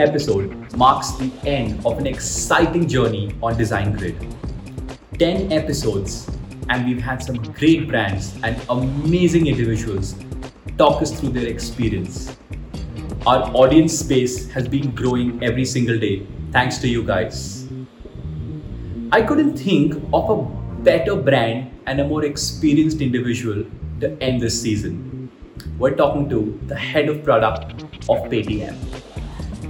episode marks the end of an exciting journey on Design Grid. 10 episodes, and we've had some great brands and amazing individuals talk us through their experience. Our audience space has been growing every single day thanks to you guys. I couldn't think of a better brand and a more experienced individual to end this season. We're talking to the head of product of Paytm.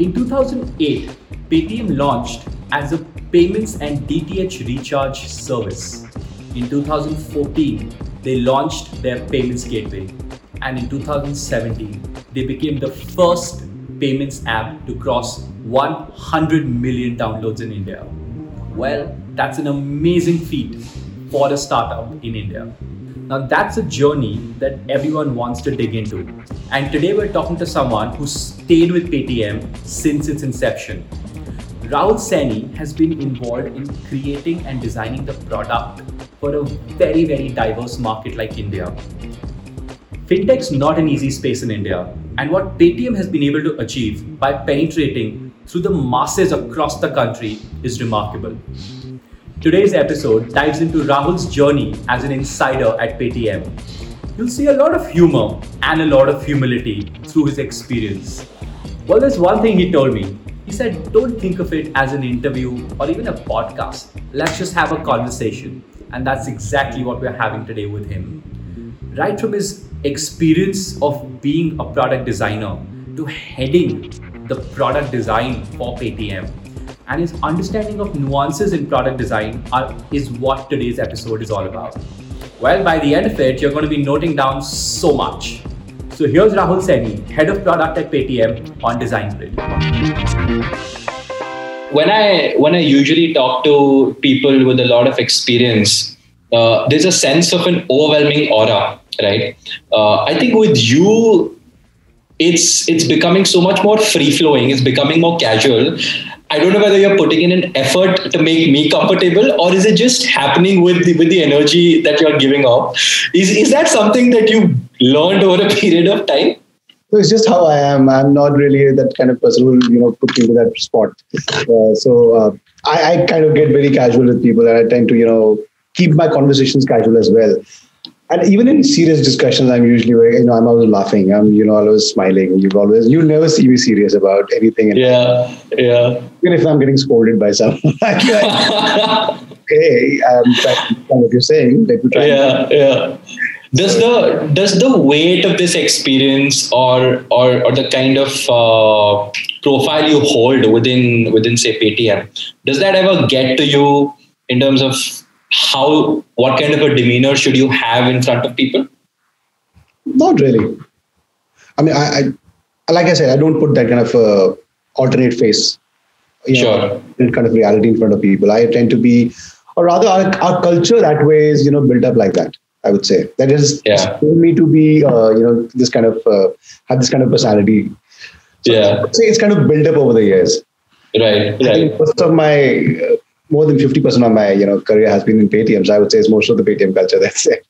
In 2008, Paytm launched as a payments and DTH recharge service. In 2014, they launched their payments gateway. And in 2017, they became the first payments app to cross 100 million downloads in India. Well, that's an amazing feat for a startup in India. Now, that's a journey that everyone wants to dig into. And today we're talking to someone who stayed with Paytm since its inception. Rahul Saini has been involved in creating and designing the product for a very, very diverse market like India. Fintech's not an easy space in India, and what Paytm has been able to achieve by penetrating through the masses across the country is remarkable. Today's episode dives into Rahul's journey as an insider at Paytm. You'll see a lot of humor and a lot of humility through his experience. Well, there's one thing he told me. He said, Don't think of it as an interview or even a podcast. Let's just have a conversation. And that's exactly what we're having today with him. Right from his experience of being a product designer to heading the product design for Paytm and his understanding of nuances in product design are, is what today's episode is all about. Well, by the end of it, you're going to be noting down so much. So here's Rahul Saini, head of product at Paytm on Design Grid. When I when I usually talk to people with a lot of experience, uh, there's a sense of an overwhelming aura, right? Uh, I think with you, it's it's becoming so much more free flowing. It's becoming more casual, I don't know whether you're putting in an effort to make me comfortable, or is it just happening with the, with the energy that you're giving off? Is is that something that you learned over a period of time? So it's just how I am. I'm not really that kind of person who you know put me into that spot. Uh, so uh, I, I kind of get very casual with people, and I tend to you know keep my conversations casual as well and even in serious discussions, I'm usually very, you know, I'm always laughing. I'm, you know, always smiling. You've always, you never see me serious about anything. Yeah, yeah. Even if I'm getting scolded by someone, hey, I'm trying what you're saying. Let me try. Yeah, yeah. Does the does the weight of this experience or or, or the kind of uh, profile you hold within within say Paytm does that ever get to you in terms of how what kind of a demeanor should you have in front of people not really i mean i, I like i said i don't put that kind of uh, alternate face you sure know, kind of reality in front of people i tend to be or rather our, our culture that way is you know built up like that i would say that is yeah. me to be uh, you know this kind of uh, have this kind of personality so yeah it's kind of built up over the years right right I think most of my uh, more than 50% of my you know career has been in Paytm. So I would say it's most of the Paytm culture that's it.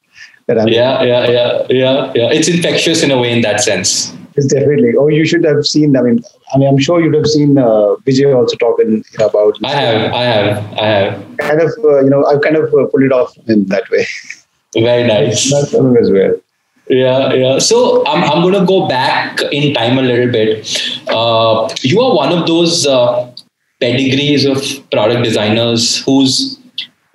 That I'm yeah, yeah, yeah, yeah, yeah. It's infectious in a way in that sense. It's definitely. Oh, you should have seen. I mean, I mean, I'm sure you'd have seen uh, Vijay also talking about. I have, I have, I have. Kind of, uh, you know, I've kind of uh, pulled it off in that way. Very nice. That's as well. Yeah, yeah. So I'm, I'm going to go back in time a little bit. Uh, you are one of those uh, pedigrees of product designers who's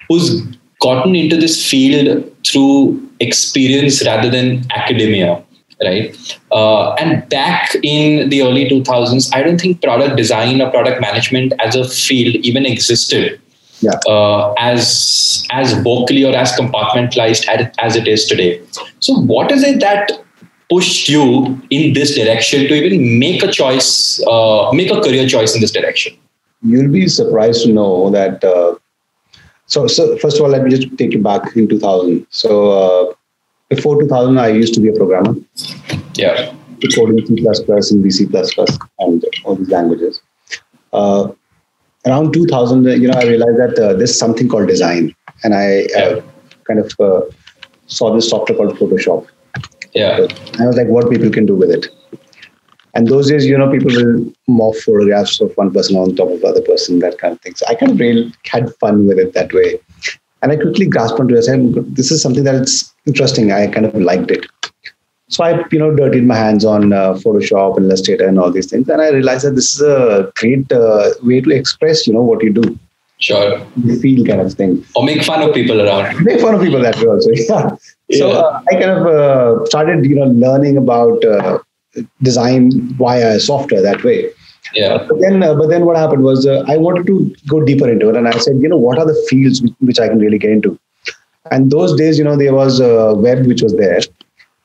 who's gotten into this field through experience rather than academia right uh, and back in the early 2000s i don't think product design or product management as a field even existed yeah. uh, as as vocally or as compartmentalized as, as it is today so what is it that pushed you in this direction to even make a choice uh, make a career choice in this direction you'll be surprised to know that. Uh, so, so first of all, let me just take you back in 2000. So uh, before 2000, I used to be a programmer. Yeah. Coding C++ and VC++ and all these languages. Uh, around 2000, you know, I realized that uh, there's something called design, and I uh, yeah. kind of uh, saw this software called Photoshop. Yeah. I was like, what people can do with it. And those days, you know, people will morph photographs of one person on top of the other person, that kind of thing. So I kind of really had fun with it that way. And I quickly grasped onto it. I said, this is something that's interesting. I kind of liked it. So I, you know, dirtied my hands on uh, Photoshop and Illustrator and all these things. And I realized that this is a great uh, way to express, you know, what you do. Sure. You feel kind of thing. Or make fun of people around. Make fun of people that way also. Yeah. So uh, I kind of uh, started, you know, learning about uh, design via software that way. Yeah. But then, uh, but then what happened was uh, I wanted to go deeper into it, and I said, you know, what are the fields which, which I can really get into? And those days, you know, there was a web which was there,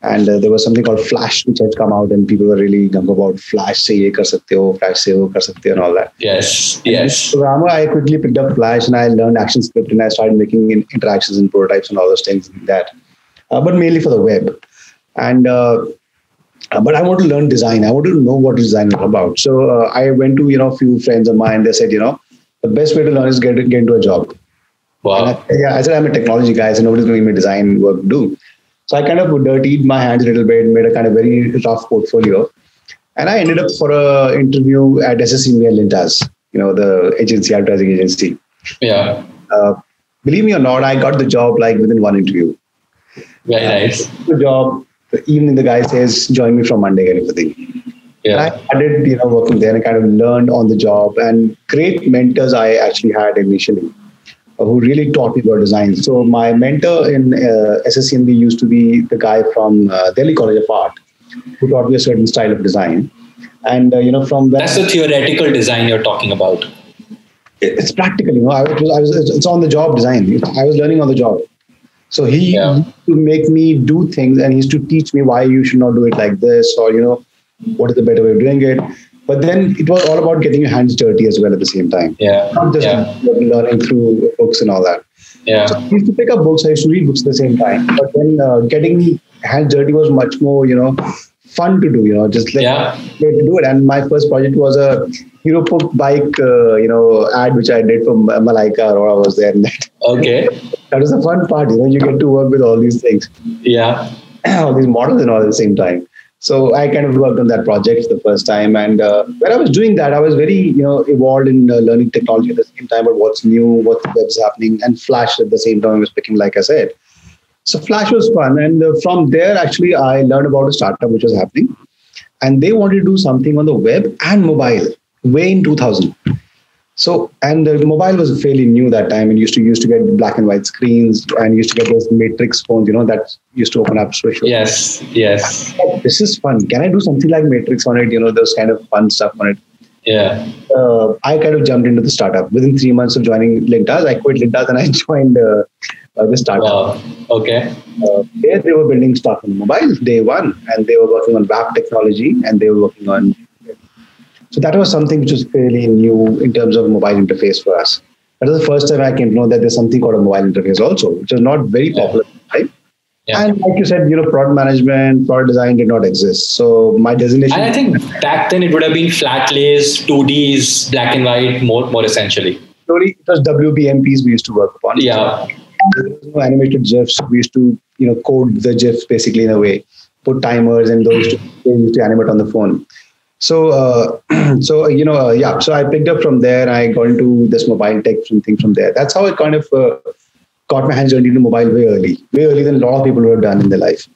and uh, there was something called Flash which had come out, and people were really gung about Flash se ye kar sakte ho, Flash se wo kar sakte ho, and all that. Yes. Yes. Programmer, I quickly picked up Flash and I learned ActionScript and I started making in- interactions and prototypes and all those things like that, uh, but mainly for the web. And uh, but I want to learn design. I want to know what design is about. So uh, I went to you know a few friends of mine. They said you know the best way to learn is get get into a job. Wow. I, yeah, I said I'm a technology guy, so nobody's going to give me design work to do. So I kind of dirtied my hands a little bit, made a kind of very rough portfolio, and I ended up for a interview at SSC&B Lintas, you know, the agency, advertising agency. Yeah. Uh, believe me or not, I got the job like within one interview. Very nice. The job. The evening, the guy says, "Join me from Monday, kind of a thing." And Yeah. I started, you know, working there and kind of learned on the job. And great mentors I actually had initially, uh, who really taught me about design. So my mentor in uh, SSC&B used to be the guy from uh, Delhi College of Art, who taught me a certain style of design. And uh, you know, from when That's the theoretical design you're talking about. it's practical, you know. I was, I was, it's on the job design. I was learning on the job. So he Yeah. used to make me do things, and he used to teach me why you should not do it like this, or you know, what is the better way of doing it. But then it was all about getting your hands dirty as well at the same time, Yeah. not just Yeah. learning through books and all that. Yeah. So I used to pick up books. I used to read books at the same time. But then uh, getting hands dirty was much more, you know, fun to do. You know, just like Yeah. do it. And my first project was a Hero bike, uh, you know, ad which I did for Ma- Malaika, or I was there. And that Okay. that was the fun part. You know, you get to work with all these things, Yeah. all these models, and all at the same time. So I kind of worked on that project the first time, and uh, when I was doing that, I was very, you know, evolved in uh, learning technology at the same time, but what's new, what web's happening, and Flash at the same time I was picking, like I said. So Flash was fun, and uh, from there, actually, I learned about a startup which was happening, and they wanted to do something on the web and mobile way in 2000. So and the mobile was fairly new that time, and used to used to get black and white screens, and used to get those matrix phones, you know, that used to open up switch. Yes. Yes. This is fun. Can I do something like matrix on it? You know, those kind of fun stuff on it. Yeah. Uh, I kind of jumped into the startup within three months of joining Lintas. I quit Lintas and I joined uh, uh, the startup. Wow. Okay. Uh, there they were building stuff on mobile day one, and they were working on WAP technology, and they were working on. So that was something which was fairly new in terms of mobile interface for us. That was the first time I came to know that there's something called a mobile interface also, which was not very Yeah. popular, right? Yeah. And like you said, you know, product management, product design did not exist. So my designation. And I think back then it would have been flat lays, 2Ds, black and white, more more essentially. slowly it was WBMPs we used to work upon. Yeah. There was no animated GIFs. We used to, you know, code the GIFs basically in a way, put timers and those to, to animate on the phone. So, uh, so you know, uh, yeah. So I picked up from there. I got into this mobile tech thing from there. That's how I kind of uh, got my hands on into mobile way early, way early than a lot of people would have done in their life.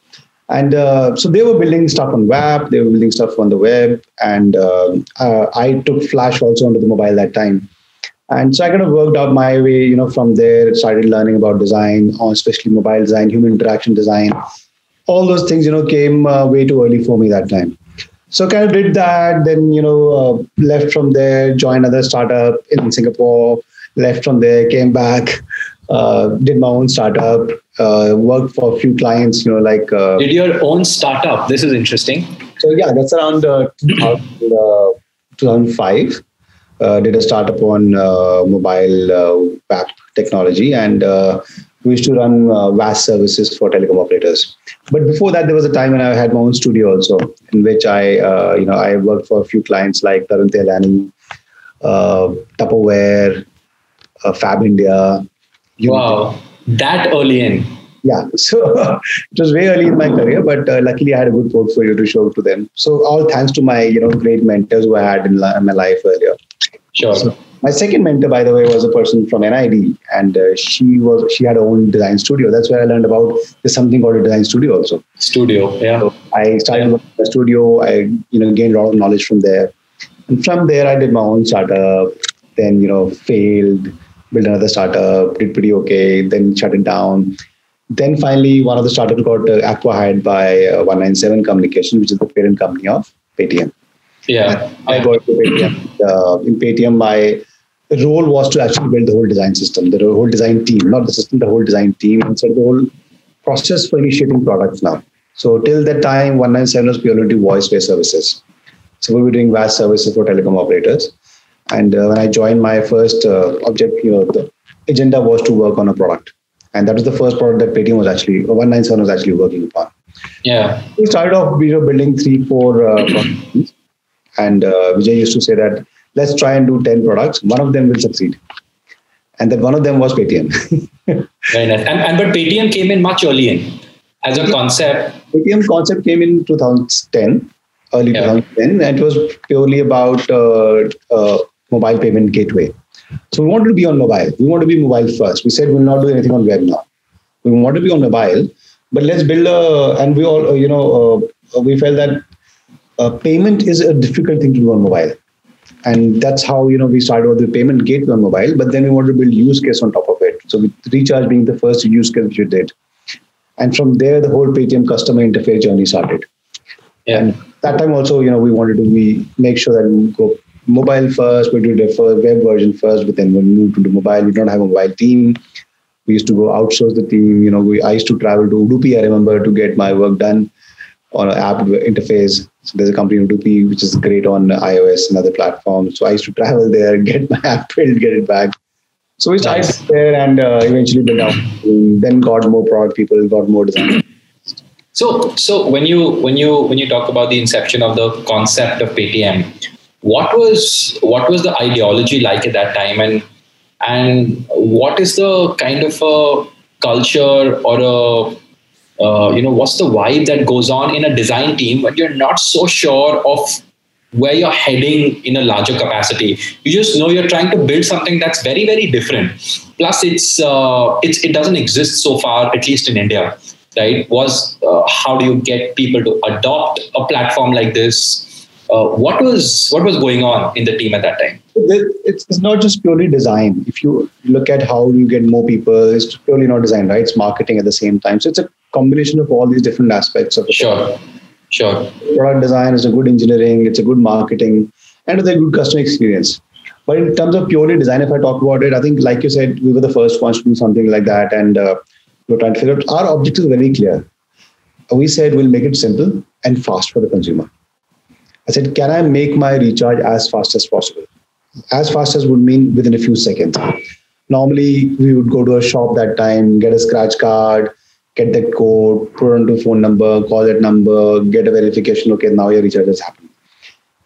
And uh, so they were building stuff on WAP, they were building stuff on the web, and um uh, I took Flash also onto the mobile that time. And so I kind of worked out my way, you know, from there, started learning about design, especially mobile design, human interaction design. All those things, you know, came uh, way too early for me that time. So kind of did that, then, you know, uh, left from there, joined another startup in Singapore, left from there, came back, uh, did my own startup, uh, worked for a few clients, you know, like. Uh, Did your own startup? This is interesting. so yeah, that's around uh, 2000, uh, 2005. Uh, did a startup on uh, mobile uh, WAP technology, and uh, we used to run uh, VAS services for telecom operators. But before that, there was a time when I had my own studio also, in which I, uh, you know, I worked for a few clients like Tarun Tahiliani, uh, Tupperware, uh, Fab India. Unilever. Wow. That early in. Yeah, so it was very early in my career, but uh, luckily I had a good portfolio to show to them. So all thanks to my you know great mentors who I had in, la- in my life earlier. Sure. So my second mentor, by the way, was a person from NID, and uh, she was she had her own design studio. That's where I learned about there's something called a design studio also. Studio. Yeah. So I started Yeah. working in the studio. I you know gained a lot of knowledge from there, and from there I did my own startup. Then you know failed, built another startup, did pretty okay. Then shut it down. Then finally, one of the startups got uh, acquired by uh, One97 Communication, which is the parent company of Paytm. Yeah. I got to Paytm. Uh, in Paytm, my role was to actually build the whole design system, the whole design team, not the system, the whole design team, and so the whole process for initiating products now. So till that time, One97 was purely voice-based services. So we were doing VAS services for telecom operators. And uh, when I joined, my first uh, object, you know, the agenda was to work on a product. And that was the first product that Paytm was actually, One97 was actually working upon Yeah. we started off you know, building three, four uh. And uh, Vijay used to say that let's try and do 10 products. One of them will succeed. And that one of them was Paytm. Very nice. And, and but Paytm came in much earlier in as a concept. Paytm concept came in 2010, early Yeah. 2010, and it was purely about uh, uh, mobile payment gateway. So we wanted to be on mobile. We want to be mobile first. We said we'll not do anything on web now. We want to be on mobile, but let's build a. And we all, uh, you know, uh, we felt that uh, payment is a difficult thing to do on mobile, and that's how you know we started with the payment gateway on mobile. But then we wanted to build use case on top of it. So with recharge being the first use case which we did, and from there the whole Paytm customer interface journey started. Yeah. And that time also, you know, we wanted to we make sure that we go mobile first, we do the first web version first, but then when we moved to mobile, we don't have a mobile team. We used to go outsource the team. You know, we I used to travel to Udupi, I remember, to get my work done on an app interface. So there's a company Udupi which is great on iOS and other platforms. So I used to travel there, get my app built, get it back. So we started Nice. there and uh, eventually built out. Then got more product people, got more design. So, so when you when you when you talk about the inception of the concept of Paytm, what was what was the ideology like at that time, and and what is the kind of a culture or a uh, you know what's the vibe that goes on in a design team when you're not so sure of where you're heading in a larger capacity? You just know you're trying to build something that's very very different. Plus it's uh, it's it doesn't exist so far at least in india right? Was uh, how do you get people to adopt a platform like this? Uh, what was what was going on in the team at that time it's, it's not just purely design. If you look at how you get more people, it's purely not design, right? It's marketing at the same time. So it's a combination of all these different aspects of it. sure sure Product design is a good engineering, it's a good marketing, and it's a good customer experience. But in terms of purely design, if I talk about it, I think, like you said, we were the first ones to do something like that, and uh, we we're trying to figure out our objective is very clear. We said we'll make it simple and fast for the consumer. I said, can I make my recharge as fast as possible? As fast as would mean within a few seconds. Normally, we would go to a shop that time, get a scratch card, get that code, put it onto a phone number, call that number, get a verification. Okay, now your recharge has happened.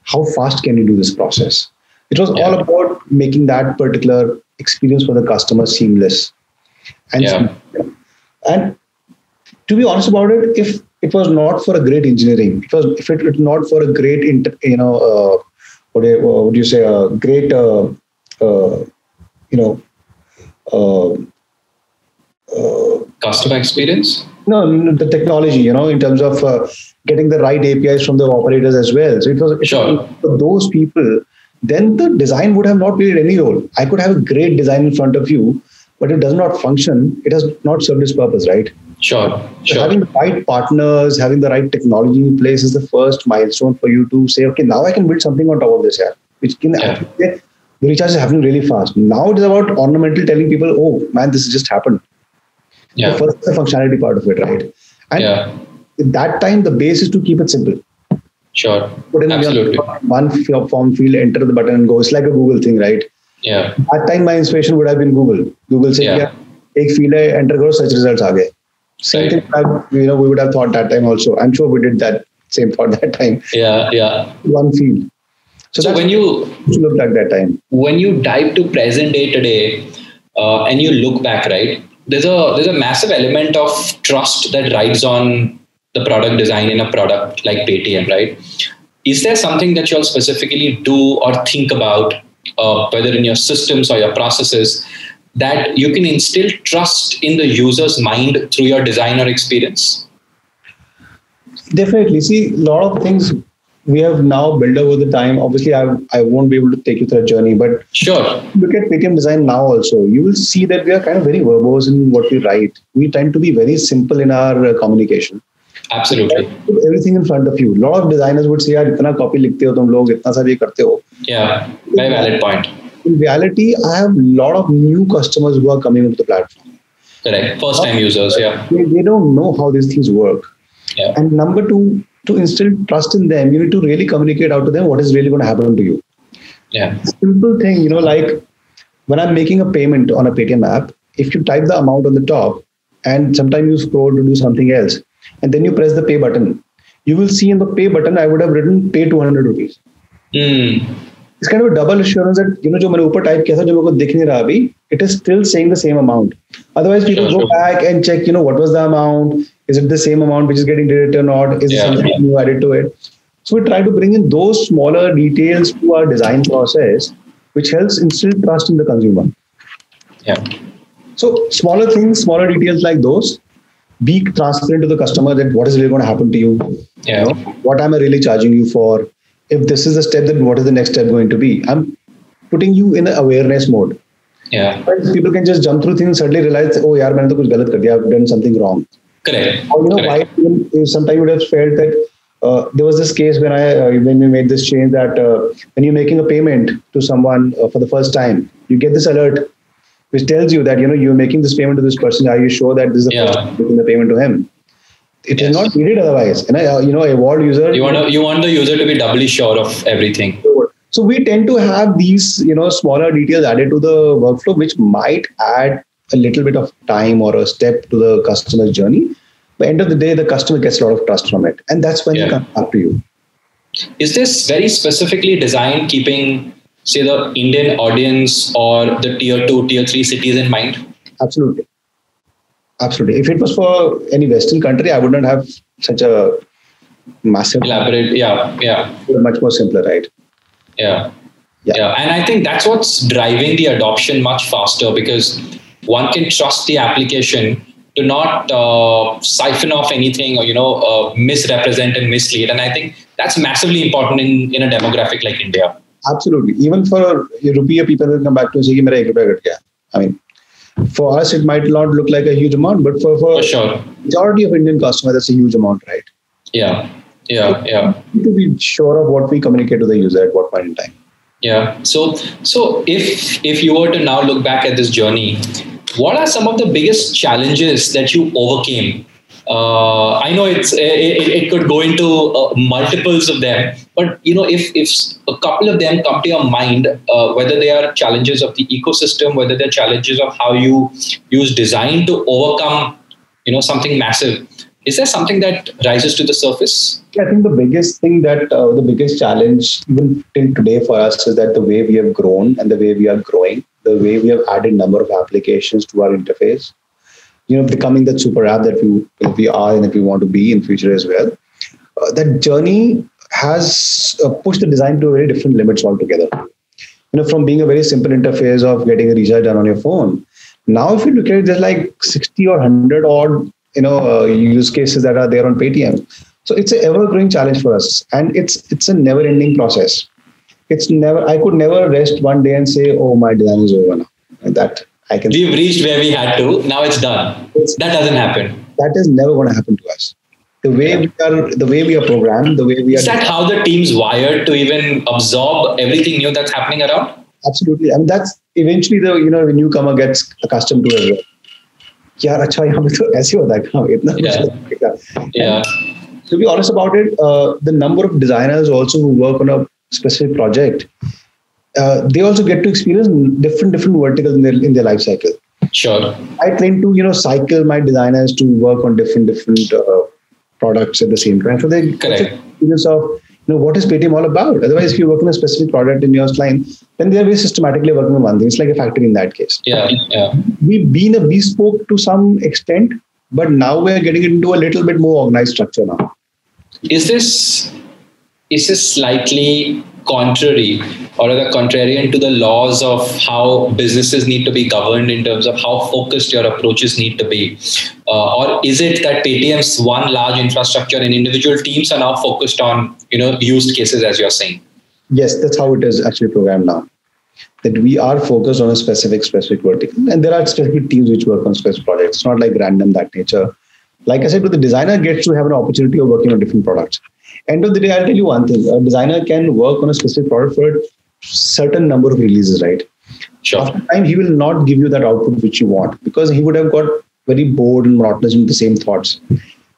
How fast can you do this process? It was all about making that particular experience for the customer seamless. And Yeah. and to be honest about it, if it was not for a great engineering, if it was if it was not for a great inter, you know uh, what do you, what would you say a great uh, uh, you know uh, uh, customer experience no, the technology, you know, in terms of uh, getting the right APIs from the operators as well. So it was Sure. for those people. Then the design would have not played any role. I could have a great design in front of you, but it does not function. It has not served its purpose, right? sure So sure having the right partners, having the right technology in place is the first milestone for you to say, okay, now I can build something on top of this here, which can Yeah. the recharge is happening really fast. Now it is about ornamental telling people, oh man, this has just happened. yeah The first the functionality part of it, right? And yeah at that time, the base is to keep it simple. sure Put in Absolutely. one form field, enter the button, and go. It's like a Google thing, right? Yeah That time, my inspiration would have been Google. Google said, Yeah. yeah, take field, hai, enter, go, search results, aa gaye. Same Right. thing, you know, we would have thought that time also. I'm sure we did that same thought that time. yeah yeah One field. So, so when you looked like that time. when you dive to present day today uh, and you look back right there's a there's a massive element of trust that rides on the product design in a product like Paytm, right? Is there something that you'll specifically do or think about, uh, whether in your systems or your processes, that you can instill trust in the user's mind through your designer experience? Definitely. See, a lot of things we have now built over the time. Obviously, I, I won't be able to take you through a journey, but sure. Look at Paytm design now also. You will see that we are kind of very verbose in what we write. We tend to be very simple in our uh, communication. Absolutely. Everything in front of you. A lot of designers would say, "यार इतना copy लिखते हो तुम लोग, इतना सब ये करते हो." Yeah, very valid point. In reality, I have a lot of new customers who are coming into the platform. Correct. First time users, yeah. They, they don't know how these things work. Yeah. And number two, to instill trust in them, you need to really communicate out to them what is really going to happen to you. Yeah. Simple thing, you know, like when I'm making a payment on a Paytm app, if you type the amount on the top and sometimes you scroll to do something else, and then you press the pay button, you will see in the pay button I would have written pay 200 rupees. Mm. It's kind of a double assurance that you know जो मैंने ऊपर type किया था जो मेरे को दिख नहीं रहा अभी it is still saying the same amount. Otherwise, people Sure, go sure. back and check, you know, what was the amount? Is it the same amount which is getting deducted or not? Is Yeah. there something new added to it? So we try to bring in those smaller details to our design process, which helps instill trust in the consumer. Yeah. So smaller things, smaller details like those, be transparent to the customer that what is really going to happen to you. Yeah. You know, what am I really charging you for? If this is a step, then what is the next step going to be? I'm putting you in awareness mode. Yeah. But people can just jump through things and suddenly realize, oh, yeah. I've done something wrong. Correct. Or, you know, Correct. why sometimes you would have felt that uh, there was this case when I uh, when we made this change that uh, when you're making a payment to someone uh, for the first time, you get this alert which tells you that you know you're making this payment to this person. Are you sure that this is the Yeah. first making the payment to him? It is Yes. not needed otherwise. And uh, you know, a wall user. You want to, you want the user to be doubly sure of everything. So we tend to have these, you know, smaller details added to the workflow, which might add a little bit of time or a step to the customer's journey. But end of the day, the customer gets a lot of trust from it, and that's when Yeah. they come back to you. Is this very specifically designed keeping, say, the Indian audience or the tier two, tier three cities in mind? Absolutely, absolutely. If it was for any Western country, I would not have such a massive, Elaborate. Yeah. Yeah. much more simpler, right? Yeah. Yeah. yeah. And I think that's what's driving the adoption much faster because one can trust the application to not uh, siphon off anything or, you know, uh, misrepresent and mislead. And I think that's massively important in, in a demographic like India. Absolutely. Even for a rupee, people will come back to us and say, I mean, for us, it might not look like a huge amount, but for, for, for sure. majority of Indian customers, that's a huge amount, right? Yeah, yeah, so yeah. to be sure of what we communicate to the user at what point in time. Yeah. So, so if if you were to now look back at this journey, what are some of the biggest challenges that you overcame uh, I know it's it, it could go into uh, multiples of them, but you know if if a couple of them come to your mind, uh, whether they are challenges of the ecosystem, whether they're challenges of how you use design to overcome, you know, something massive. Is there something that rises to the surface? I think the biggest thing that uh, the biggest challenge even till today for us is that the way we have grown and the way we are growing, the way we have added number of applications to our interface, you know, becoming that super app that we we are and that we want to be in future as well. Uh, that journey has uh, pushed the design to very different limits altogether. You know, from being a very simple interface of getting a recharge done on your phone. Now, if you look at it, there's like 60 or 100 odd, you know, uh, use cases that are there on Paytm. So it's an ever-growing challenge for us, and it's it's a never-ending process. It's never. I could never rest one day and say, "Oh, my design is over now." That I can. We've reached where we had to. Now it's done. That doesn't happen. That is never going to happen to us. The way we are, the way we are programmed, the way we are. Is that how the team's wired to even absorb everything new that's happening around? Absolutely. I mean, that's eventually the you know the newcomer gets accustomed to as well. यार अच्छा यहाँ पे तो ऐसे होता है काम इतना कुछ Yeah. नहीं होता। Yeah. to be honest about it, uh, the number of designers also who work on a specific project, uh, they also get to experience different different verticals in their in their life cycle. Sure. I tend to you know cycle my designers to work on different different uh, products at the same time, so they get Correct. the experience of you know, what is Paytm all about? Otherwise, if you work on a specific product in your line, then they're very systematically working on one thing. It's like a factory in that case. Yeah, yeah. We've been a bespoke to some extent, but now we're getting into a little bit more organized structure now. Is this is this slightly contrary or rather contrarian to the laws of how businesses need to be governed in terms of how focused your approaches need to be. Uh, or is it that paytm's one large infrastructure and individual teams are now focused on you know used cases as you're saying? Yes that's how it is actually programmed now. That we are focused on a specific specific vertical. And there are specific teams which work on specific projects. Not like random that nature. Like i said the designer gets to have an opportunity of working on different products end of the day, I'll tell you one thing: a designer can work on a specific product for a certain number of releases, right? Sure. After time, he will not give you that output which you want because he would have got very bored and monotonous with the same thoughts.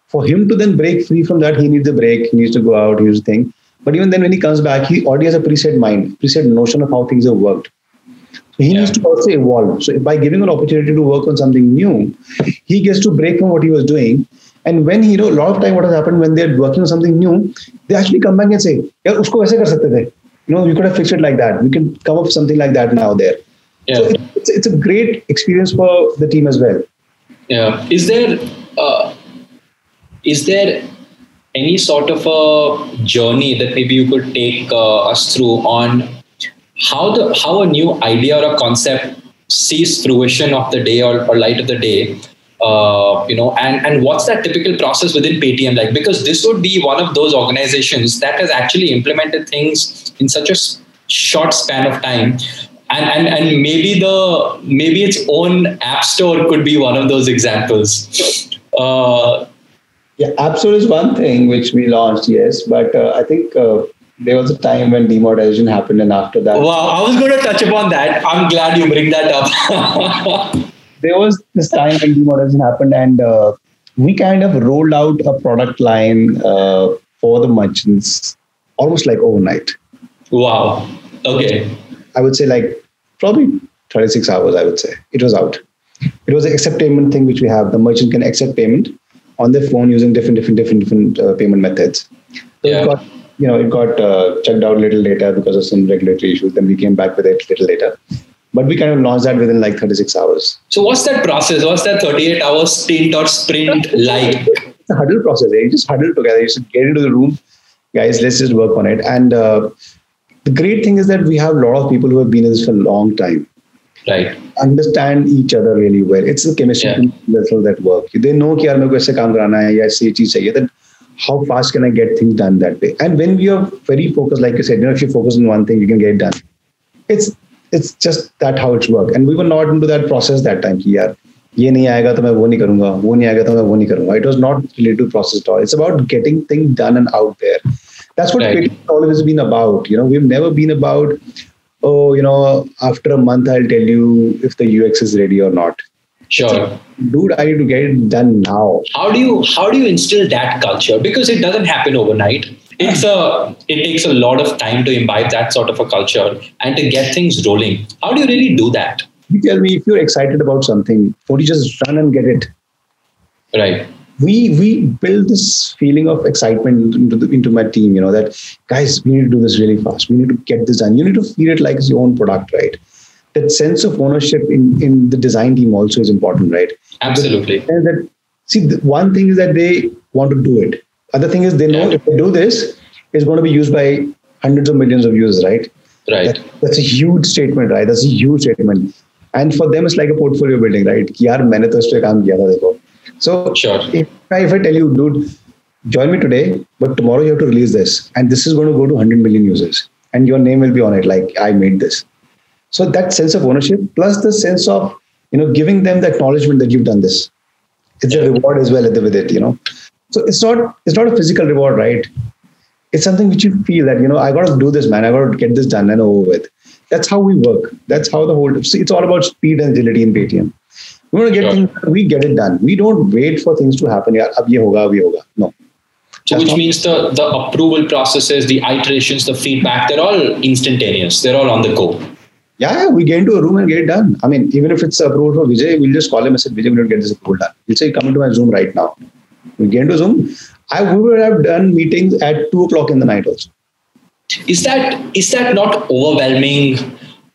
For him to then break free from that, he needs a break. He needs to go out. He needs to think. But even then, when he comes back, he already has a preset mind, preset notion of how things have worked. So he yeah. needs to also evolve. So by giving an opportunity to work on something new, he gets to break from what he was doing and when you know a lot of time what has happened when they're working on something new, they actually come back and say, "Yeah, usko waise kar sakte the. You know, you could have fixed it like that. We can come up with something like that now there. Yeah. So it's, it's a great experience for the team as well. Yeah. Is there uh, is there any sort of a journey that maybe you could take uh, us through on how the how a new idea or a concept sees fruition of the day or, or light of the day uh, you know, and and what's that typical process within Paytm like? Because this would be one of those organizations that has actually implemented things in such a short span of time, and and and maybe the maybe its own app store could be one of those examples. Uh, yeah, App Store is one thing which we launched, yes, but uh, I think. Uh, there was a time when demonetization happened, and after that. Wow, I was going to touch upon that. I'm glad you bring that up. there was this time when demonetization happened, and uh, we kind of rolled out a product line uh, for the merchants almost like overnight. Wow. Okay. I would say like probably 36 hours, I would say. It was out. It was an accept payment thing which we have. The merchant can accept payment on their phone using different, different, different, different uh, payment methods. Yeah. it got, you know, it got uh, checked out a little later because of some regulatory issues. Then we came back with it a little later but we kind of launched that within like 36 hours. So what's that process? What's that 38 hour stint or sprint like? It's a huddle process. Eh? You just huddle together. You just get into the room, guys. Let's just work on it. And uh, the great thing is that we have a lot of people who have been in this for a long time. Right. Understand each other really well. It's the chemistry yeah. that work. They know कि यार मेरे को ऐसे काम कराना है या ऐसी चीज चाहिए. That how fast can I get things done that way? And when we are very focused, like you said, you know, if you focus on one thing, you can get it done. It's it's just that how it's worked and we were not into that process that time कि यार ये नहीं आएगा तो मैं वो नहीं करूंगा वो नहीं आएगा तो मैं वो नहीं करूंगा it was not related to process at all it's about getting things done and out there that's what right. has always been about you know we've never been about oh you know after a month i'll tell you if the ux is ready or not sure dude i need to get it done now how do you how do you instill that culture because it doesn't happen overnight it's a it takes a lot of time to imbibe that sort of a culture and to get things rolling. How do you really do that? You tell me if you're excited about something, don't you just run and get it? Right. We we build this feeling of excitement into the, into my team. You know that guys, we need to do this really fast. We need to get this done. You need to feel it like it's your own product, right? That sense of ownership in in the design team also is important, right? Absolutely. That see, the one thing is that they want to do it other thing is they know yeah. if they do this, it's going to be used by hundreds of millions of users, right? Right. That, that's a huge statement, right? That's a huge statement. And for them, it's like a portfolio building, right? यार मैंने तो इस पे काम किया था देखो. So sure. if, if I tell you, dude, join me today, but tomorrow you have to release this, and this is going to go to 100 million users, and your name will be on it, like I made this. So that sense of ownership, plus the sense of you know giving them the acknowledgement that you've done this, it's yeah. a reward as well with it, you know. so it's not it's not a physical reward, right? It's something which you feel that you know I got to do this, man. I got to get this done and over with. That's how we work. That's how the whole. See, it's all about speed and agility in Paytm. We want to get sure. things. We get it done. We don't wait for things to happen. Yeah, ab ye hoga, ab ye hoga. No. So which means the the approval processes, the iterations, the feedback, they're all instantaneous. They're all on the go. Yeah, we get into a room and get it done. I mean, even if it's approval for Vijay, we'll just call him and say, Vijay, we don't get this approval done. He'll say, come into my Zoom right now we get into Zoom. I would have done meetings at two o'clock in the night also. is that is that not overwhelming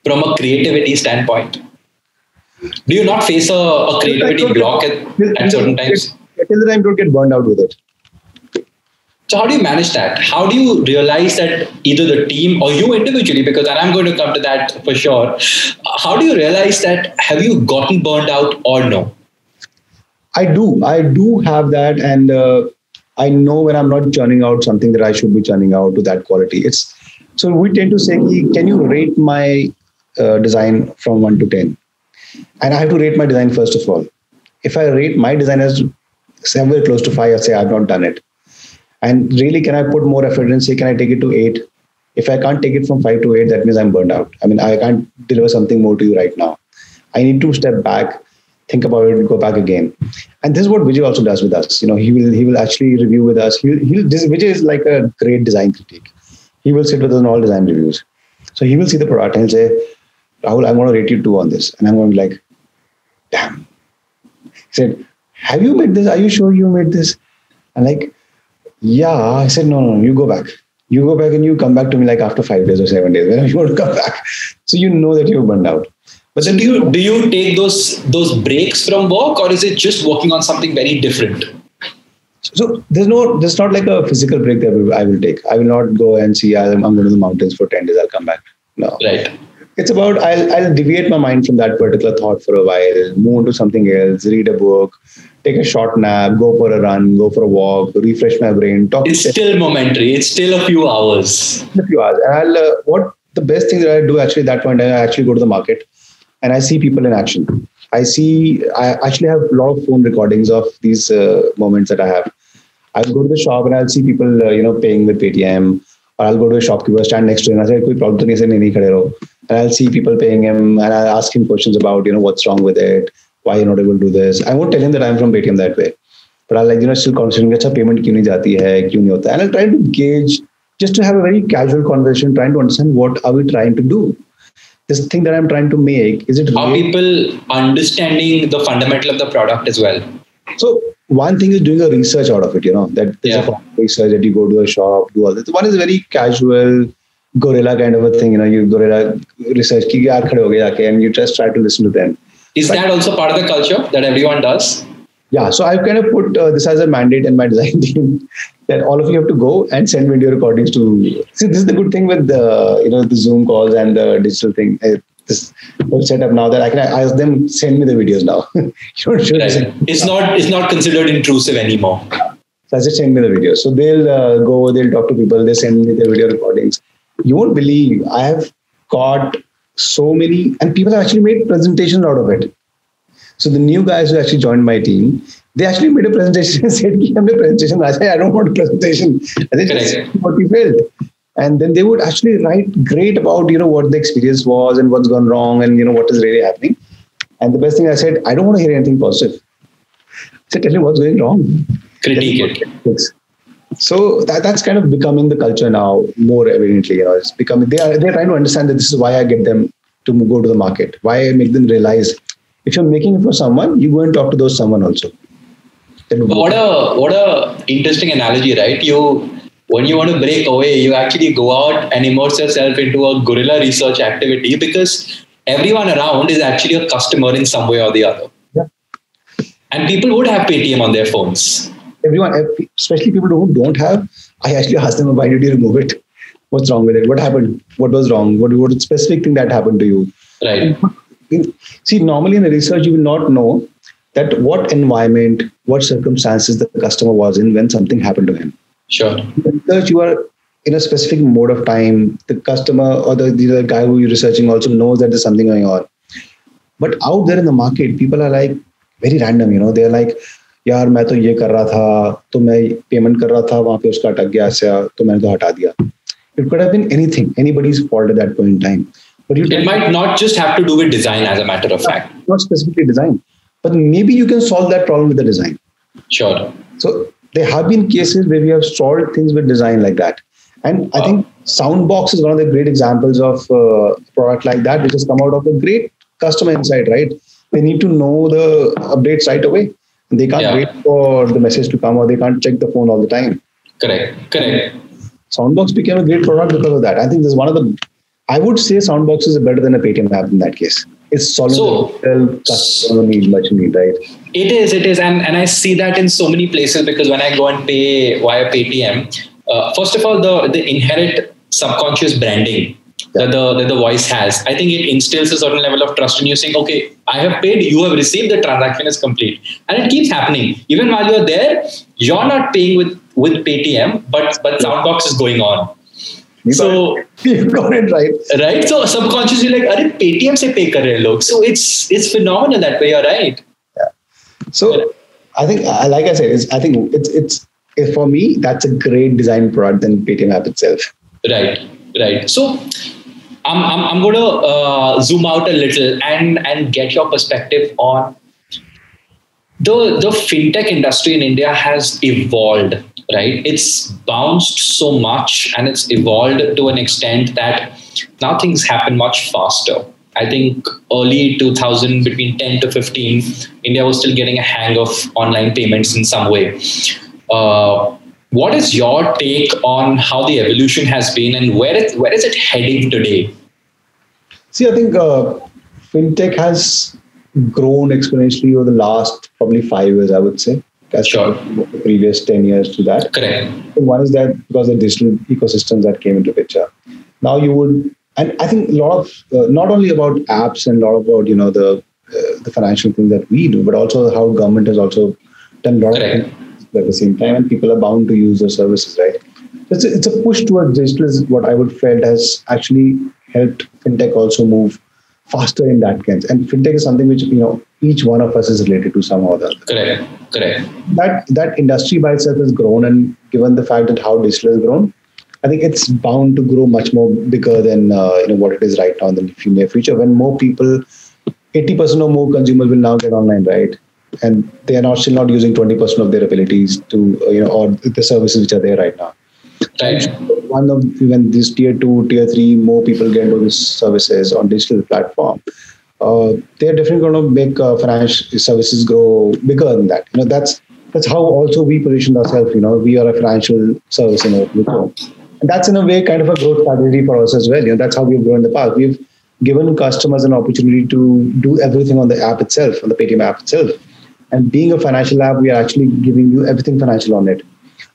from a creativity standpoint? Do you not face a, a creativity block at, at certain times? Till the time don't get burned out with it. So how do you manage that? How do you realize that either the team or you individually, because and I'm going to come to that for sure. How do you realize that have you gotten burned out or no? I do. I do have that, and uh, I know when I'm not churning out something that I should be churning out to that quality. It's so we tend to say, can you rate my uh, design from one to ten? And I have to rate my design first of all. If I rate my design as somewhere close to five, I say I've not done it. And really, can I put more effort and say, can I take it to eight? If I can't take it from five to eight, that means I'm burned out. I mean, I can't deliver something more to you right now. I need to step back, think about it, go back again. And this is what Vijay also does with us. You know, he will he will actually review with us. He he'll this Vijay is like a great design critic. He will sit with us on all design reviews. So he will see the product and he'll say, Rahul, I'm going to rate you two on this. And I'm going to be like, damn. He said, Have you made this? Are you sure you made this? And like, yeah. I said, No, no, no, you go back. You go back and you come back to me like after five days or seven days, you want to come back. So you know that you're burned out. But then do you do you take those those breaks from work or is it just working on something very different? So there's no there's not like a physical break that I will take. I will not go and see I'm, I'm going to the mountains for 10 days, I'll come back. No. Right it's about I'll, I'll deviate my mind from that particular thought for a while move on to something else read a book take a short nap go for a run go for a walk refresh my brain talk it's still momentary it's still a few hours a few hours and i'll uh, what the best thing that i do actually at that point i actually go to the market and I see people in action. I see, I actually have a lot of phone recordings of these uh, moments that I have. I'll go to the shop and I'll see people, uh, you know, paying with Paytm. Or I'll go to a shopkeeper, stand next to him, and I say, "Koi problem nahi nahi khade ro." And I'll see people paying him, and I'll ask him questions about, you know, what's wrong with it, why you're not able to do this. I won't tell him that I'm from Paytm that way, but I'll like, you know, still constantly, "Acha payment kyun nahi jati hai, kyun nahi hota?" And I'll try to gauge, just to have a very casual conversation, trying to understand what are we trying to do. This thing that I'm trying to make, is it? Are really- people understanding the fundamental of the product as well? So one thing is doing a research out of it, you know, that there's yeah. a research that you go to a shop, do all this. One is very casual, guerrilla kind of a thing, you know, you guerrilla research, ki and you just try to listen to them. Is but, that also part of the culture that everyone does? Yeah, so I've kind of put uh, this as a mandate in my design team that all of you have to go and send video recordings to. See, this is the good thing with the you know the Zoom calls and the digital thing this whole setup now that I can ask them send me the videos now. right. It's not it's not considered intrusive anymore. So I just send me the videos. So they'll uh, go, they'll talk to people, they send me the video recordings. You won't believe I have got so many, and people have actually made presentations out of it. So the new guys who actually joined my team, they actually made a presentation and said, "Give me a presentation." I said, "I don't want a presentation." I said, Just what we felt. And then they would actually write great about you know what the experience was and what's gone wrong and you know what is really happening. And the best thing i said i don't want to hear anything positive. I said tell me what's going wrong. Critique it. So that, that's kind of becoming the culture now more evidently you know it's becoming they are they're trying to understand that this is why i get them to go to the market why i make them realize if you're making it for someone you go and talk to those someone also what a what a interesting analogy right you when you want to break away, you actually go out and immerse yourself into a guerrilla research activity because everyone around is actually a customer in some way or the other. Yeah. And people would have Paytm on their phones. Everyone, especially people who don't have, I actually ask them, why did you remove it? What's wrong with it? What happened? What was wrong? What, what specific thing that happened to you? Right. See, normally in the research, you will not know that what environment, what circumstances the customer was in when something happened to him. Sure. Research, you are in a specific mode of time. The customer or the, the guy who you're researching also knows that there's something going on. But out there in the market, people are like very random, you know, they're like, यार मैं तो ये कर रहा था तो मैं payment कर रहा था वहां पे उसका अटक गया ऐसा तो मैंने तो हटा दिया it could have been anything anybody's fault at that point in time but you it might not just have to do with design as a matter of fact not specifically design but maybe you can solve that problem with the design sure so there have been cases where we have solved things with design like that. And I think Soundbox is one of the great examples of uh, a product like that, which has come out of a great customer insight, right? They need to know the updates right away. They can't yeah. wait for the message to come or they can't check the phone all the time. Correct. Correct. Soundbox became a great product because of that. I think this is one of the. I would say Soundbox is better than a Paytm app in that case. It's solving So- the customer need, much need, right? It is, it is, and and I see that in so many places because when I go and pay via Paytm, uh, first of all, the the inherent subconscious branding that the that the voice has, I think it instills a certain level of trust in you, saying, "Okay, I have paid, you have received, the transaction is complete," and it keeps happening. Even while you're there, you're not paying with with Paytm, but but Soundbox is going on. So got you got it right. Right. So subconsciously, like, are Paytm se pay kar rahe log. So it's it's phenomenal that way. You're right. Yeah. So. I think, like I said, I think it's it's for me that's a great design product than Paytm app itself. Right. Right. So. I'm, I'm, I'm going to uh, zoom out a little and, and get your perspective on the the fintech industry in India has evolved right? It's bounced so much and it's evolved to an extent that now things happen much faster. I think early 2000, between 10 to 15, India was still getting a hang of online payments in some way. Uh, what is your take on how the evolution has been and where where is it heading today? See, I think uh, fintech has grown exponentially over the last probably five years. I would say, as Sure. the previous ten years to that. Correct. One is that because the digital ecosystems that came into picture. Now you would, and I think a lot of uh, not only about apps and a lot about you know the uh, the financial thing that we do, but also how government has also done a lot Correct. of things at the same time, and people are bound to use those services, right? It's a, it's a push towards digital is what I would felt has actually helped fintech also move faster in that sense. And fintech is something which you know each one of us is related to or the other Correct. Correct. that that industry by itself has grown and given the fact that how digital has grown i think it's bound to grow much more bigger than uh, you know what it is right now in the near future when more people 80% or more consumers will now get online right and they are not still not using 20% of their abilities to uh, you know or the services which are there right now Right. One of when this tier two, tier three, more people get into these services on digital platform, uh, they're definitely going to make uh, financial services grow bigger than that. You know, that's that's how also we position ourselves. You know, we are a financial service in group. and that's in a way kind of a growth strategy for us as well. You know, that's how we've grown in the past. We've given customers an opportunity to do everything on the app itself, on the Paytm app itself. And being a financial app, we are actually giving you everything financial on it.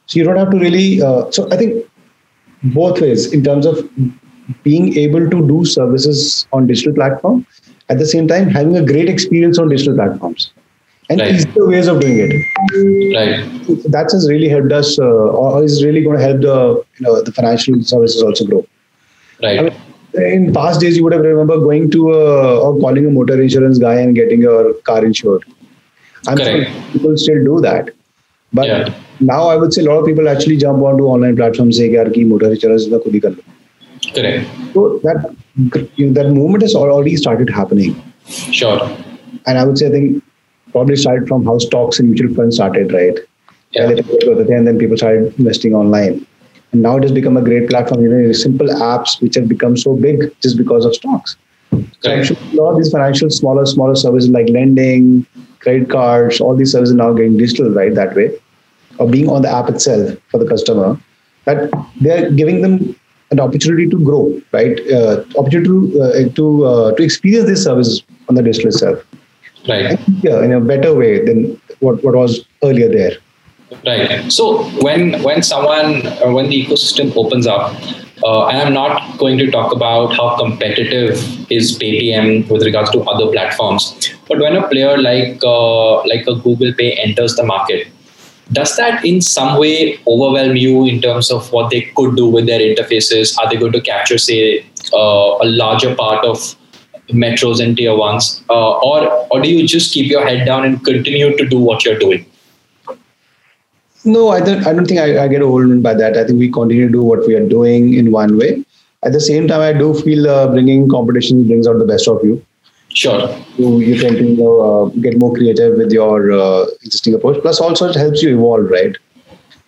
So you don't have to really. Uh, so I think both ways in terms of being able to do services on digital platform at the same time having a great experience on digital platforms and Right. easier ways of doing it Right. that has really helped us uh, or is really going to help the you know the financial services also grow I Right. mean, in past days you would have remember going to a or calling a motor insurance guy and getting your car insured i'm Correct. sure people still do that but Yeah now I would say a lot of people actually jump onto online platforms say, "Yaar, ki motor charge kudi kar Correct. So that you know, that movement has already started happening. Sure. And I would say I think probably started from how stocks and mutual funds started, right? Yeah. And then people started investing online. And now it has become a great platform. You know, simple apps which have become so big just because of stocks. So actually, a lot of these financial smaller, smaller services like lending, credit cards, all these services are now getting digital, right? That way or being on the app itself for the customer, that they're giving them an opportunity to grow, right? Uh, opportunity to uh, to uh, to experience these services on the digital itself, Right. yeah, in a better way than what what was earlier there. Right. So when when someone uh, when the ecosystem opens up, uh, and I'm not going to talk about how competitive is Paytm with regards to other platforms, but when a player like uh, like a Google Pay enters the market, does that in some way overwhelm you in terms of what they could do with their interfaces? Are they going to capture, say, uh, a larger part of metros and tier ones, uh, or or do you just keep your head down and continue to do what you're doing? No, I don't. I don't think I, I get overwhelmed by that. I think we continue to do what we are doing in one way. At the same time, I do feel uh, bringing competition brings out the best of you. Sure. You, you tend to you know, uh, get more creative with your uh, existing approach. Plus, also it helps you evolve, right?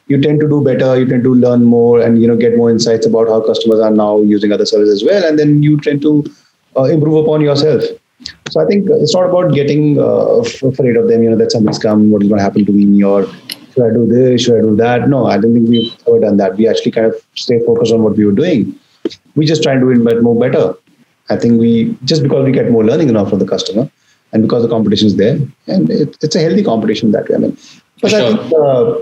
You tend to do better. You tend to learn more, and you know get more insights about how customers are now using other services as well. And then you tend to uh, improve upon yourself. So I think it's not about getting uh, afraid of them. You know that something's come. What is going to happen to me? Or should I do this? Should I do that? No, I don't think we've ever done that. We actually kind of stay focused on what we were doing. We just try and do it more better. I think we just because we get more learning now from the customer, and because the competition is there, and it, it's a healthy competition that way. I mean, but Sure. I think uh,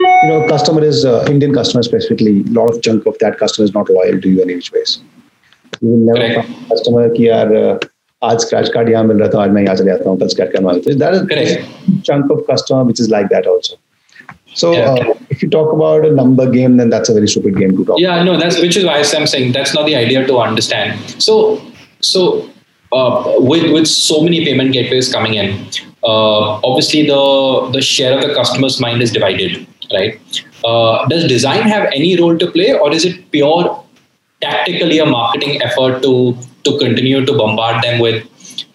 you know, customer is uh, Indian customer specifically. A lot of chunk of that customer is not loyal to you any which ways. You will never Correct. find a customer कि यार uh, आज scratch card यहाँ मिल रहा था आज मैं यहाँ चले जाता हूँ कल scratch card mill that is Correct. chunk of customer which is like that also. so Yeah. uh, if you talk about a number game, then that's a very stupid game to talk. Yeah, no, that's which is why I'm saying that's not the idea to understand. So, so uh, with with so many payment gateways coming in, uh, obviously the the share of the customer's mind is divided, right? Uh, does design have any role to play, or is it pure tactically a marketing effort to to continue to bombard them with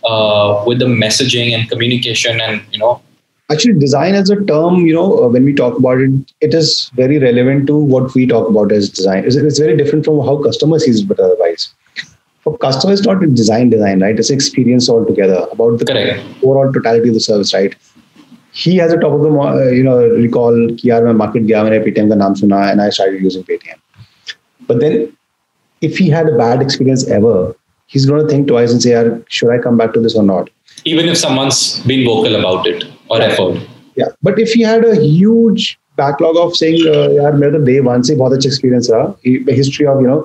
uh, with the messaging and communication and you know Actually, design as a term, you know, uh, when we talk about it, it is very relevant to what we talk about as design. It's, it's very different from how customer sees it otherwise. For customer, it's not design, design, right? It's experience altogether about the Correct. overall totality of the service, right? He has a top of the, uh, you know, recall, ki yaar, main market Paytm ka naam suna, and I started using Paytm. But then, if he had a bad experience ever, he's going to think twice and say, should I come back to this or not? Even if someone's been vocal about it or Right. effort. Yeah, but if he had a huge backlog of saying, uh, यार मेरा तो day one से बहुत अच्छा experience रहा, he- the history of you know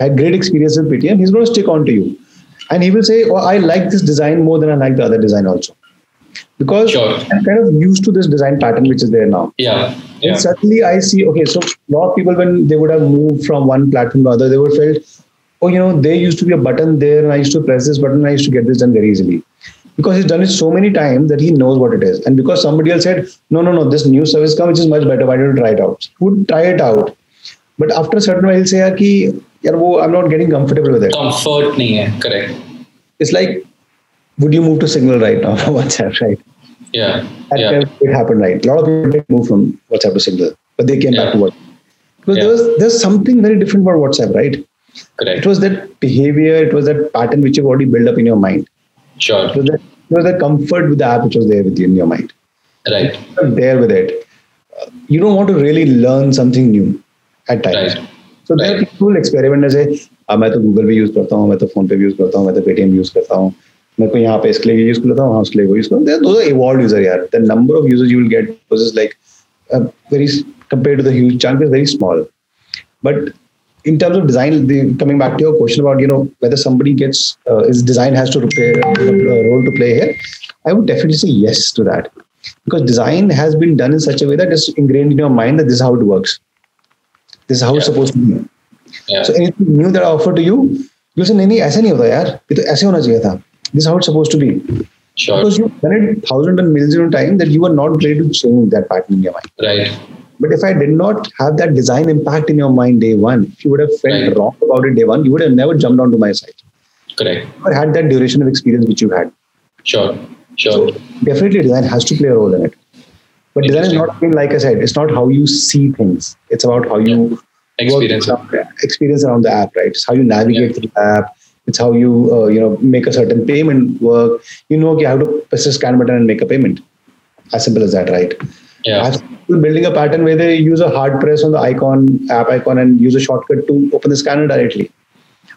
had great experience with Paytm, he's going to stick on to you, and he will say, oh, I like this design more than I like the other design also, because Sure. I'm kind of used to this design pattern which is there now. Yeah, yeah, And suddenly I see, okay, so a lot of people when they would have moved from one platform to other, they would felt, oh, you know, there used to be a button there, and I used to press this button, and I used to get this done very easily. because he's done it so many times that he knows what it is. And because somebody else said, no, no, no, this new service come, which is much better. Why don't you try it out? Would try it out. But after a certain while, he'll say, yaar, ki, yaar, wo, I'm not getting comfortable with it. Comfort nahi hai, correct. It's like, would you move to Signal right now WhatsApp, right? Yeah. That yeah. it happened, right? A lot of people move from WhatsApp to Signal, but they came yeah. back to WhatsApp. Because yeah. there's something very different about WhatsApp, right? Correct. It was that behavior, it was that pattern which you've already built up in your mind. Sure. It was that it was that comfort with the app which was there with you in your mind. right, You're there with it. Uh, You don't want to really learn something new at times. right. So there are Right. people who experiment and say, "Ah, मैं तो Google भी use करता हूँ मैं तो phone पे भी use करता हूँ मैं तो पेटीएम यूज करता हूँ मेरे को यहाँ पे इसके लिए यूज कर लेता हूँ हाँ उसके लिए वो यूज करता हूँ those are evolved user यार the number of users you will get was just like uh, very compared to the huge chunk is very small but in terms of design the, coming back to your question about you know whether somebody gets uh, is design has to play a role to play here i would definitely say yes to that because design has been done in such a way that it's ingrained in your mind that this is how it works this is how it's Yeah. supposed to be Yeah, so anything new that I offer to you, you say नहीं नहीं ऐसे नहीं होता यार ये तो ऐसे होना चाहिए था. This is how it's supposed to be. sure, Because you've done it thousand and millions of times that you are not ready to change that pattern in your mind. right, But if I did not have that design impact in your mind day one, if you would have felt Right. wrong about it day one, you would have never jumped onto my site correct. or had that duration of experience which you had. Sure, So sure, definitely design has to play a role in it. But design is not like I said, it's not how you see things. It's about how you experience. around- experience around the app, right? It's how you navigate through the app. It's how you uh, you know make a certain payment work. You know okay, how to press a scan button and make a payment. As simple as that, right? Yeah, I've building a pattern where they use a hard press on the icon, app icon, and use a shortcut to open the scanner directly.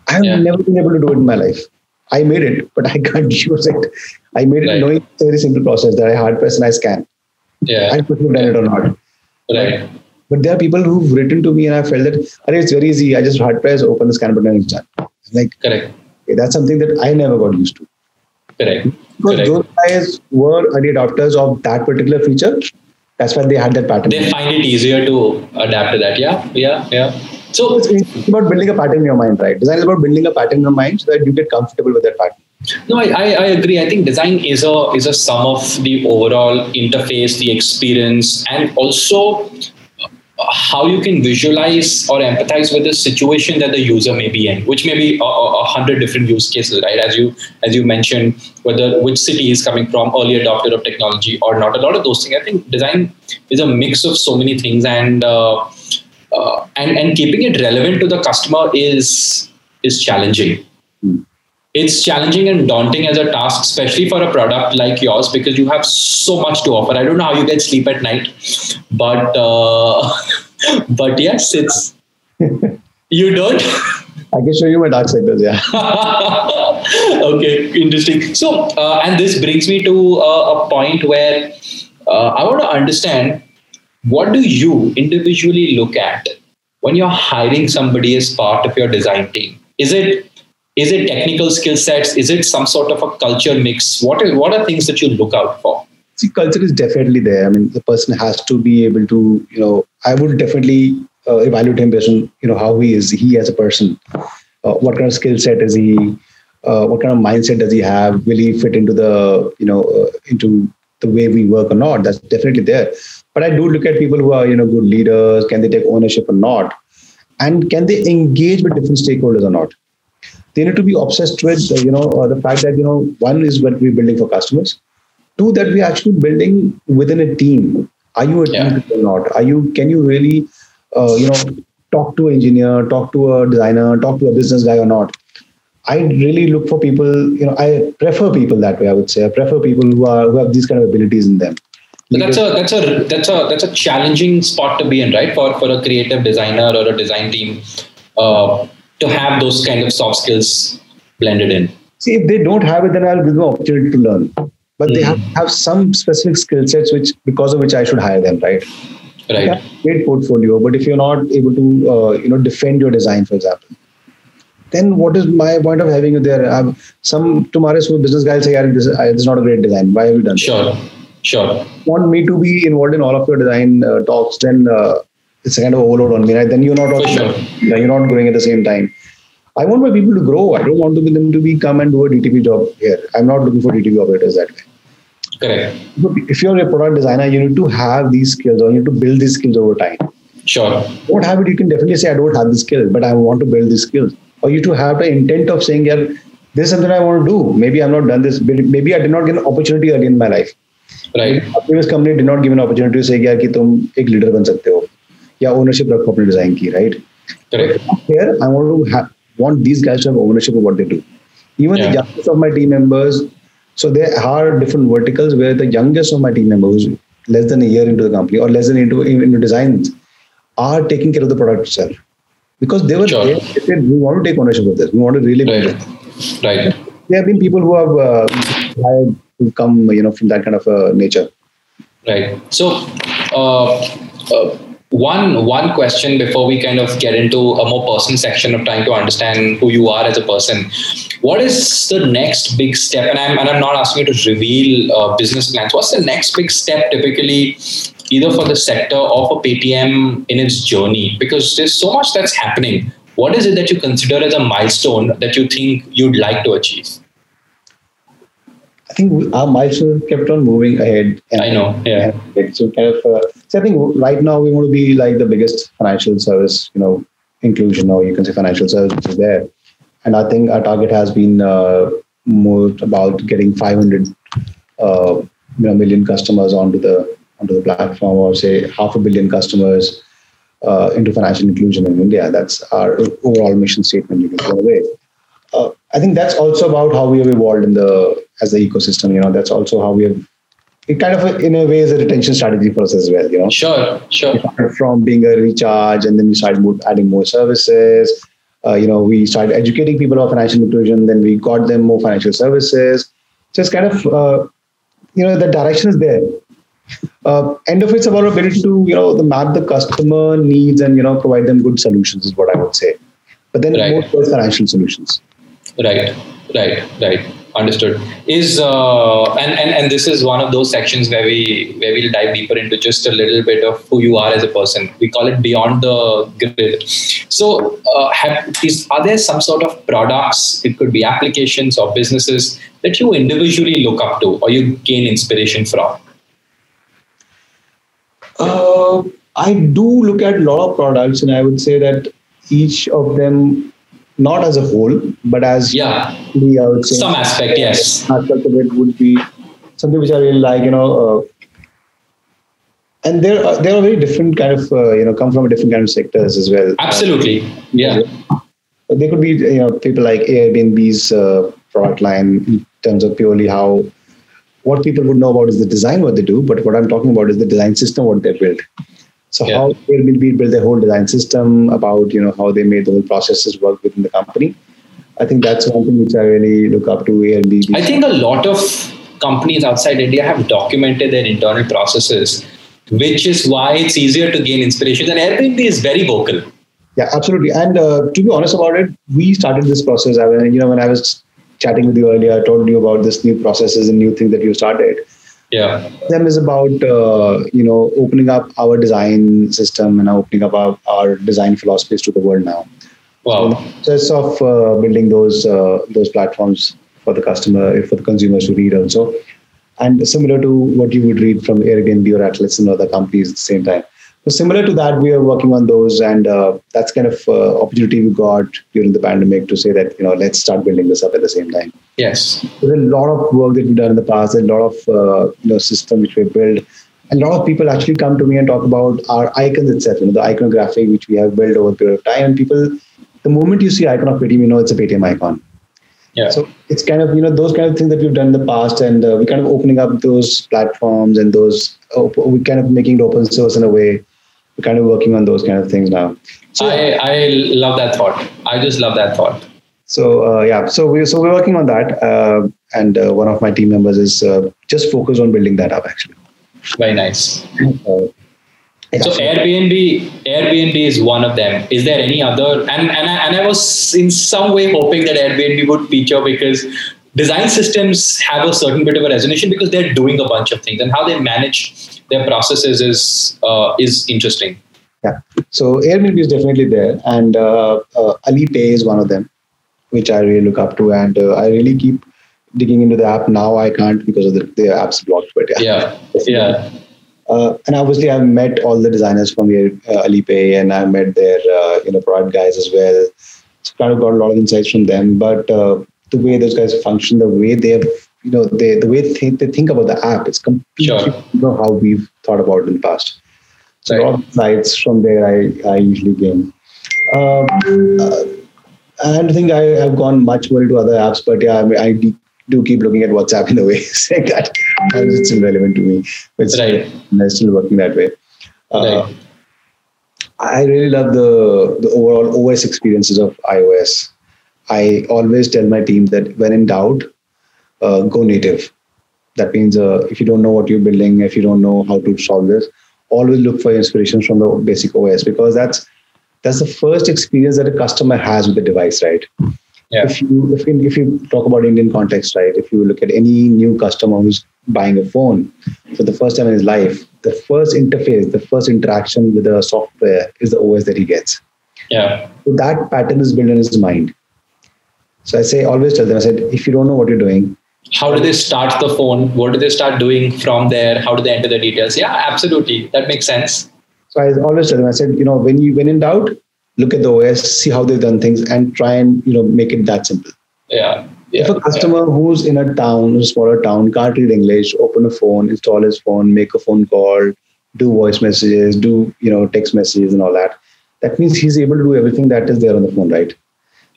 I have Yeah. never been able to do it in my life. I made it, but I can't use it. I made it Right. knowing it's a very simple process that I hard press and I scan. yeah, I could have done it or not. right, But there are people who've written to me and I felt that, "Arey, it's very easy. I just hard press, open the scan button, and it's done. Like, correct, okay, that's something that I never got used to. correct, Because correct. those guys were early adopters of that particular feature. That's why they had that pattern. They find it easier to adapt to that. Yeah, yeah, yeah. So it's, it's about building a pattern in your mind, right? Design is about building a pattern in your mind so that you get comfortable with that pattern. No, I, I, agree. I think design is a is a sum of the overall interface, the experience, and also how you can visualize or empathize with the situation that the user may be in, which may be a, a hundred different use cases, right? As you as you mentioned, whether which city is coming from, early adopter of technology or not. A lot of those things. I think design is a mix of so many things, and uh, uh, and and keeping it relevant to the customer is is challenging it's challenging and daunting as a task, especially for a product like yours, because you have so much to offer. I don't know how you get sleep at night, but uh, but yes, it's you don't. I can show you my dark sectors. Yeah. okay, interesting. So, uh, and this brings me to uh, a point where uh, I want to understand what do you individually look at when you're hiring somebody as part of your design team? Is it is it technical skill sets? Is it some sort of a culture mix? What is what are things that you look out for? See, culture is definitely there. I mean, the person has to be able to, you know, I would definitely uh, evaluate him based on, you know, how he is, he as a person. Uh, what kind of skill set is he? Uh, what kind of mindset does he have? Will he fit into the, you know, uh, into the way we work or not? That's definitely there. But I do look at people who are, you know, good leaders. Can they take ownership or not? And can they engage with different stakeholders or not? They need to be obsessed with, uh, you know, uh, the fact that, you know, one is what we're building for customers. Two that we're actually building within a team. Are you a Yeah. team or not? Are you can you really uh, you know talk to an engineer talk to a designer talk to a business guy or not? I really look for people you know i prefer people that way i would say. I prefer people who are who have these kind of abilities in them. That's a that's a that's a that's a challenging spot to be in, right? For for a creative designer or a design team. Uh, to have those kind of soft skills blended in. see if they don't have it then i'll give them opportunity to learn but they have, have some specific skill sets which because of which i should hire them right Right. Great portfolio, but if you're not able to, uh, you know, defend your design, for example, then what is my point of having you there? I'm, some tomorrow so business guy will say, yeah, this, is- this is not a great design. Why have you done? this?" Sure. Sure. Want me to be involved in all of your design uh, talks, then uh, it's a kind of overload on me. Right? Then you're not, For also, sure. yeah, you're not growing at the same time. I want my people to grow. I don't want to be them to be come and do a DTP job here. I'm not looking for DTP operators that way. Correct. But if you're a product designer, you need to have these skills or you need to build these skills over time. Sure. don't have it, you can definitely say, I don't have the skill, but I want to build these skills. Or you to have the intent of saying, yeah, this is something I want to do. Maybe I'm not done this. Maybe I did not get an opportunity early in my life. Right. A previous company did not give an opportunity to say, yeah, कि तुम एक leader बन सकते हो yeah, ownership of corporate design key, right? Correct. Here, I want to have, want these guys to have ownership of what they do. Even yeah. the youngest of my team members, so there are different verticals where the youngest of my team members, less than a year into the company or less than into into designs, are taking care of the product itself because they were sure. there. They said, "We want to take ownership of this. We want to really." Right. right. There have been people who have uh, who come, you know, from that kind of uh, nature. Right. So. Uh, uh, one one question before we kind of get into a more personal section of trying to understand who you are as a person. What is the next big step? And I'm and I'm not asking you to reveal uh, business plans. What's the next big step typically, either for the sector or for Paytm in its journey? Because there's so much that's happening. What is it that you consider as a milestone that you think you'd like to achieve? I think our milestone kept on moving ahead. And, I know, yeah. so kind of, uh, so I think right now we want to be like the biggest financial service, you know, inclusion, or you can say financial service which is there. And I think our target has been uh, more about getting 500 uh, you know, million customers onto the onto the platform, or say half a billion customers uh, into financial inclusion in India. That's our overall mission statement. You can go away uh, I think that's also about how we have evolved in the as the ecosystem. You know, that's also how we have. It kind of, in a way, is a retention strategy for us as well. You know, Sure, sure. From being a recharge, and then we started adding more services. Uh, you know, we started educating people about financial inclusion. Then we got them more financial services. So it's kind of, uh, you know, the direction is there. Uh, end of it's about ability to, you know, the map the customer needs and you know provide them good solutions is what I would say. But then Right. more towards financial solutions. Right, right, right. Understood. Is uh, and, and and this is one of those sections where we where we'll dive deeper into just a little bit of who you are as a person. We call it beyond the grid. So, uh, have, is are there some sort of products? It could be applications or businesses that you individually look up to or you gain inspiration from. Uh, I do look at a lot of products, and I would say that each of them, not as a whole, but as Yeah, the, I would say some aspect. Yes. aspect of it would be something which I really like, you know. Uh, and they're uh, they're very different kind of uh, you know come from a different kind of sectors as well. Absolutely. Yeah. They could be you know people like Airbnb's uh, product line in terms of purely how what people would know about is the design what they do, but what I'm talking about is the design system what they built. So Yeah. how Airbnb built their whole design system about you know how they made the whole processes work within the company. I think that's one thing which I really look up to Airbnb. I think a lot of companies outside India have documented their internal processes, which is why it's easier to gain inspiration. And Airbnb is very vocal. Yeah, absolutely. And uh, to be honest about it, we started this process. I mean, you know, when I was chatting with you earlier, I told you about this new processes and new thing that you started. Yeah. Them is about uh, you know opening up our design system and opening up our, our design philosophies to the world now. So Wow. process of uh, building those uh, those platforms for the customer, for the consumers to read also, and similar to what you would read from Airbnb or Atlas and other companies at the same time. So similar to that, we are working on those, and uh, that's kind of uh, opportunity we got during the pandemic to say that you know let's start building this up at the same time. Yes. There's a lot of work that we've done in the past, a lot of uh, you know system which we built. And a lot of people actually come to me and talk about our icons itself, you know, the iconography which we have built over a period of time. And people, the moment you see icon of Paytm, you know it's a Paytm icon. Yeah. So it's kind of you know those kind of things that we've done in the past, and uh, we're kind of opening up those platforms and those op- we're kind of making it open source in a way. We're kind of working on those kind of things now. So I, I love that thought. I just love that thought. so uh, yeah, so we so we're working on that, uh, and uh, one of my team members is uh, just focused on building that up actually. Very nice. Yeah, So so- Airbnb, Airbnb is one of them. Is there any other? And and I, and I was in some way hoping that Airbnb would feature because design systems have a certain bit of a resonation because they're doing a bunch of things and how they manage their processes is uh, is interesting. Yeah. So Airbnb is definitely there, and uh, uh, Alipay is one of them, which I really look up to, and uh, I really keep digging into the app. Now I can't because of the, the app's blocked, but yeah. Yeah, yeah, Uh, and obviously, I've met all the designers from Air, uh, Alipay, and I've met their uh, you know product guys as well. So kind of got a lot of insights from them. But uh, the way those guys function, the way they have, you know, they the way they think, they think about the app, it's completely Sure. you know how we've thought about it in the past. So a Right. lot of insights from there I, I usually gain. Um, uh, I don't think I have gone much more into other apps, but yeah, I, mean, I do keep looking at WhatsApp in a way, saying that it's irrelevant to me. It's Right. I'm still working that way. Uh, Right. I really love the, the overall OS experiences of iOS. I always tell my team that when in doubt, uh, go native. That means uh, if you don't know what you're building, if you don't know how to solve this, always look for inspirations from the basic OS because that's that's the first experience that a customer has with the device, right? Yeah. If you if, you- if you talk about Indian context, right? If you look at any new customer who's buying a phone for the first time in his life, the first interface, the first interaction with the software is the OS that he gets. yeah, So that pattern is built in his mind. So I say always tell them, I said, if you don't know what you're doing, How do they start the phone? What do they start doing from there? How do they enter the details? Yeah, absolutely. That makes sense. So I always tell them, I said, you know, when you when in doubt, look at the OS, see how they've done things, and try and you know make it that simple. Yeah. yeah if a customer who's in a town, a smaller town, can't read English, open a phone, install his phone, make a phone call, do voice messages, do you know text messages and all that, that means he's able to do everything that is there on the phone, right?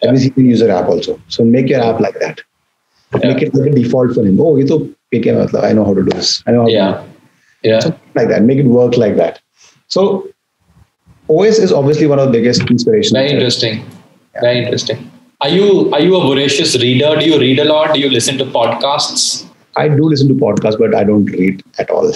That Yeah. means he can use your app also. So make your app like that. Yeah. Make it like a default for him. Oh, ये तो Paytm है, I know how to do this. I know how to do Yeah. Yeah. something like that. Make it work like that. So OS is obviously one of the biggest inspirations. Very interesting. Very interesting. Are you are you a voracious reader? Do you read a lot? Do you listen to podcasts? I do listen to podcasts, but I don't read at all.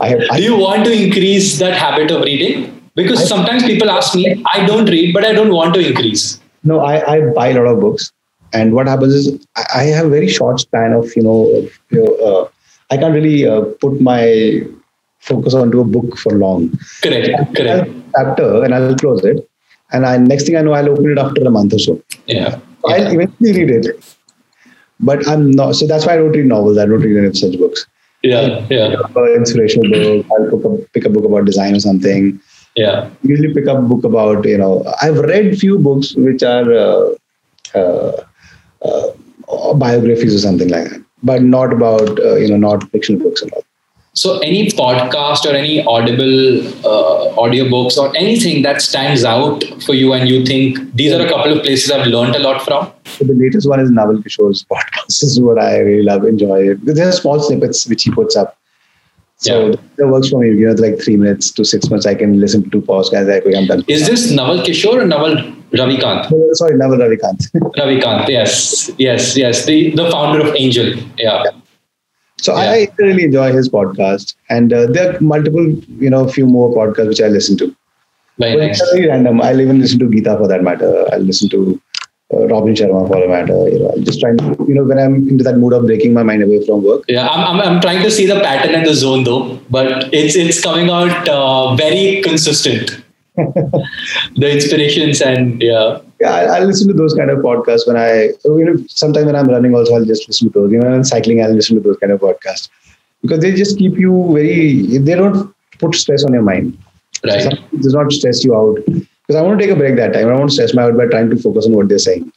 I have. I, Do you want to increase that habit of reading? Because I- sometimes people ask me, I don't read, but I don't want to increase. no, I, I buy a lot of books, and what happens is I, have a very short span of you know, you know uh, I can't really uh, put my focus onto a book for long. Correct. I'll Correct. chapter and I'll close it, and I next thing I know I'll open it after a month or so. Yeah. I'll eventually read it, but I'm not. So that's why I don't read novels. I don't read any of such books. Yeah. Yeah. Uh, inspirational book. I'll pick a, pick a book about design or something. Yeah. usually pick up a book about you know i've read few books which are uh, uh, uh, biographies or something like that but not about uh, you know not fictional books and all So, any podcast or any audible uh, audiobooks or anything that stands out for you, and you think these are a couple of places I've learned a lot from? So the latest one is Naval Kishore's podcast. This is what I really love, enjoy. There are small snippets which he puts up. So Yeah. that works for me. You know, like three minutes to six months, I can listen to two podcasts. Like, okay, I'm done. Is this Naval Kishore or Naval Ravikant? No, Sorry, Naval Ravikant. Ravikant, yes, yes, yes. The the founder of Angel. Yeah. So Yeah. I, I really enjoy his podcast, and uh, there are multiple, you know, a few more podcasts which I listen to. Very But nice. it's very random. I'll even listen to Gita for that matter. I'll listen to uh, Robin Sharma for that matter. You know, just trying to, you know, when I'm into that mood of breaking my mind away from work. Yeah, I'm, I'm, I'm trying to see the pattern and the zone though, but it's it's coming out uh, very consistent. the inspirations and yeah, Yeah, I, I'll listen to those kind of podcasts when I, you know, sometimes when I'm running also, I'll just listen to those. Even when I'm cycling, I'll listen to those kind of podcasts because they just keep you very, they don't put stress on your mind. right, Something does not stress you out. Because I want to take a break that time. I want to stress my out by trying to focus on what they're saying.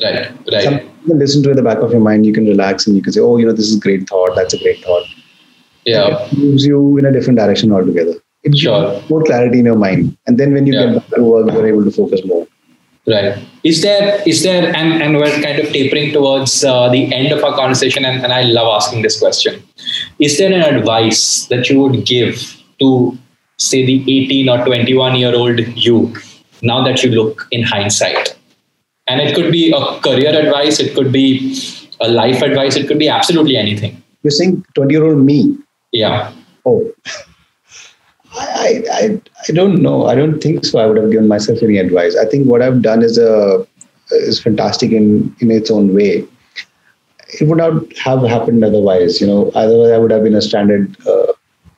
right, right. Something you can listen to it in the back of your mind. You can relax and you can say, oh, you know, this is a great thought. That's a great thought. Yeah, It moves you in a different direction altogether. It gives Sure. more clarity in your mind. And then when you Yeah. get back to work, you're able to focus more. right. Is there is there and and we're kind of tapering towards uh, the end of our conversation, and, and I love asking this question. Is there an advice that you would give to say the 18 or 21 year old you now that you look in hindsight? And it could be a career advice, it could be a life advice, it could be absolutely anything. You're saying 20 year old me, Yeah. Oh, I, I, I don't know. I don't think so. I would have given myself any advice. I think what I've done is a is fantastic in in its own way. It would not have happened otherwise. You know, otherwise I would have been a standard uh,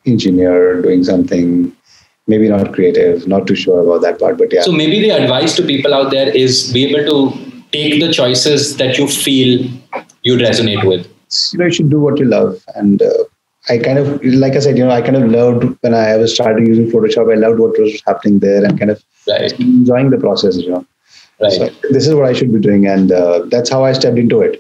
engineer doing something, maybe not creative. Not too sure about that part, but yeah. So maybe the advice to people out there is be able to take the choices that you feel you resonate with. you know you should do what you love and uh, i kind of like i said you know i kind of loved when i was started using photoshop i loved what was happening there and kind of Right. enjoying the process you know Right. so this is what i should be doing and uh, that's how i stepped into it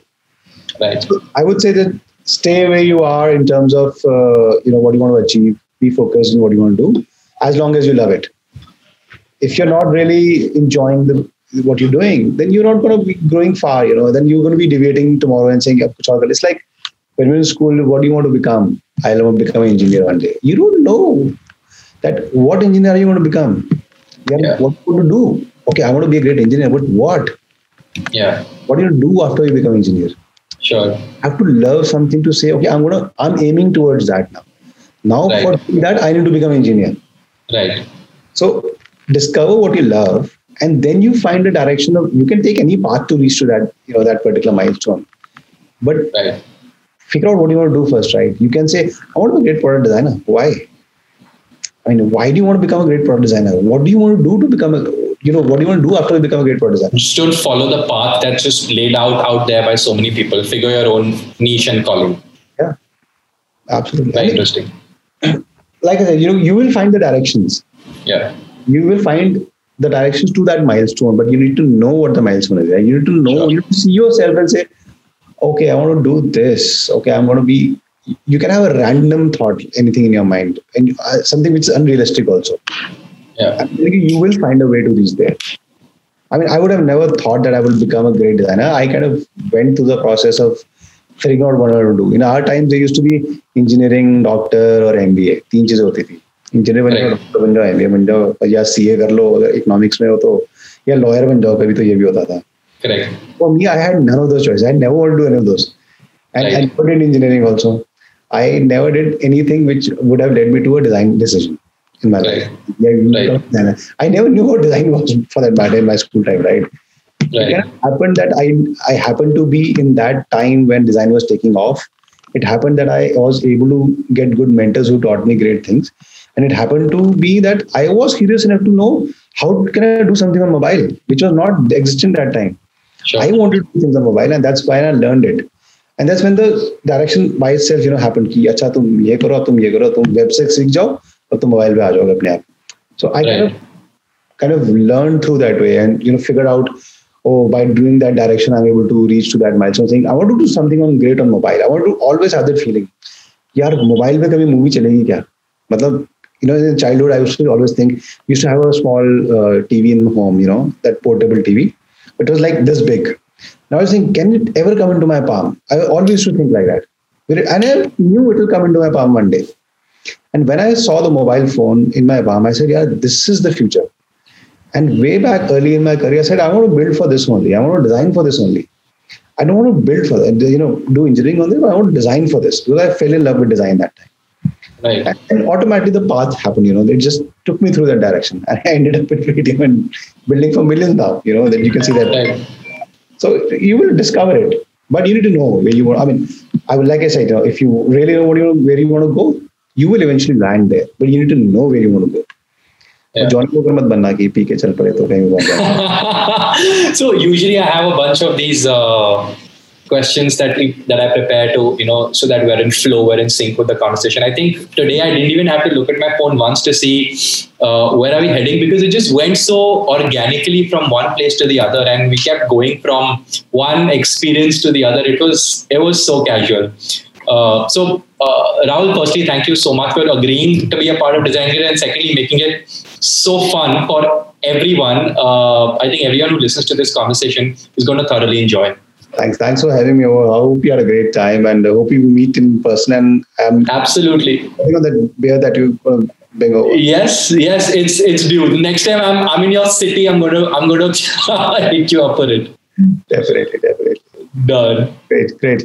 Right. i would say that stay where you are in terms of uh, you know what you want to achieve be focused on what you want to do as long as you love it if you're not really enjoying the what you're doing then you're not going to be growing far you know then you're going to be deviating tomorrow and saying "Ab kuch aur kar." it's like when you're in school what do you want to become i want to become an engineer one day you don't know that what engineer are you going to become Yeah, Yeah. what you want to do okay i want to be a great engineer but what Yeah. what do you do after you become engineer Sure. I have to love something to say, okay, I'm gonna I'm aiming towards that now. Now Right. for that, I need to become engineer. Right. So discover what you love, and then you find a direction of you can take any path to reach to that, you know, that particular milestone. But Right. figure out what you want to do first, right? You can say, I want to be a great product designer. Why? I mean, why do you want to become a great product designer? What do you want to do to become a you know, what do you want to do after you become a great product designer? Just don't follow the path that's just laid out out there by so many people. Figure your own niche and calling. Yeah. Absolutely. Very interesting. Like I said, you know, you will find the directions. Yeah. you will find the directions to that milestone, but you need to know what the milestone is. Right? You need to know, Sure. you need to see yourself and say, okay, I want to do this. Okay, I'm going to be. You can have a random thought, anything in your mind, and uh, something which is unrealistic also. Yeah. You will find a way to reach there. I mean, I would have never thought that I would become a great designer. I kind of went through the process of figuring out what I want to do. In our times, there used to be engineering, doctor, or MBA. तीन चीज़ें होती थी engineer बन जाओ. Doctor बन जाओ MBA बन जाओ या सीए कर लो अगर इकोनॉमिक्स में हो तो या लॉयर बन जाओ कभी तो ये भी होता था. I never wanted to do any of those. And I Right. never did engineering also. I never did anything which would have led me to a design decision in my Right. life. Yeah, you Right. become a designer. I never knew what design was for that matter in my school time, right? It Right. kind of happened that I I happened to be in that time when design was taking off. It happened that I was able to get good mentors who taught me great things. And it happened to be that I was curious enough to know how can I do something on mobile, which was not existent at that time. Sure. I wanted to do things on mobile, and that's why I learned it. And that's when the direction by itself, you know, happened. कि अच्छा तुम ये करो, तुम ये करो, तुम web से सीख जाओ और तुम मोबाइल पे आ जाओगे अपने आप. So I kind Right. of kind of learned through that way, and you know, figured out, oh, by doing that direction, I'm able to reach to that milestone. Saying I want to do something on great on mobile. I want to always have that feeling. यार mobile पे कभी movie चलेगी क्या मतलब you know in childhood i used to always think we used to have a small uh, tv in home you know that portable tv it was like this big now i was thinking can it ever come into my palm i always used to think like that and i knew it will come into my palm one day and when i saw the mobile phone in my palm i said yeah this is the future and way back early in my career i said i want to build for this only i want to design for this only I don't want to build for that, you know, do engineering on this, but I want to design for this because I fell in love with design that time. Right. And automatically the path happened, you know, it just took me through that direction. And I ended up with even building for millions now, you know, that you can see that. Right. So you will discover it, but you need to know where you want. I mean, I would, like I said, you know, if you really know what you where you want to go, you will eventually land there, but you need to know where you want to go. Johnnie Walker मत बनना कि P के चल पड़े तो कहीं बन so usually I have a bunch of these questions that that I prepare to you know so that we're in flow we're in sync with the conversation. I think today I didn't even have to look at my phone once to see uh, where are we heading because it just went so organically from one place to the other and we kept going from one experience to the other. It was it was so casual. Uh, so uh, Rahul, firstly, thank you so much for agreeing to be a part of Design Grid and secondly, making it so fun for everyone. Uh, I think everyone who listens to this conversation is going to thoroughly enjoy. Thanks, thanks for having me over. I hope you had a great time, and I hope you meet in person. And I'm Absolutely. you know that beer that you uh, bring over. Yes, yes, it's it's due. Next time I'm I'm in your city, I'm gonna I'm gonna hit you up for it. Definitely, definitely. Done. Great, great.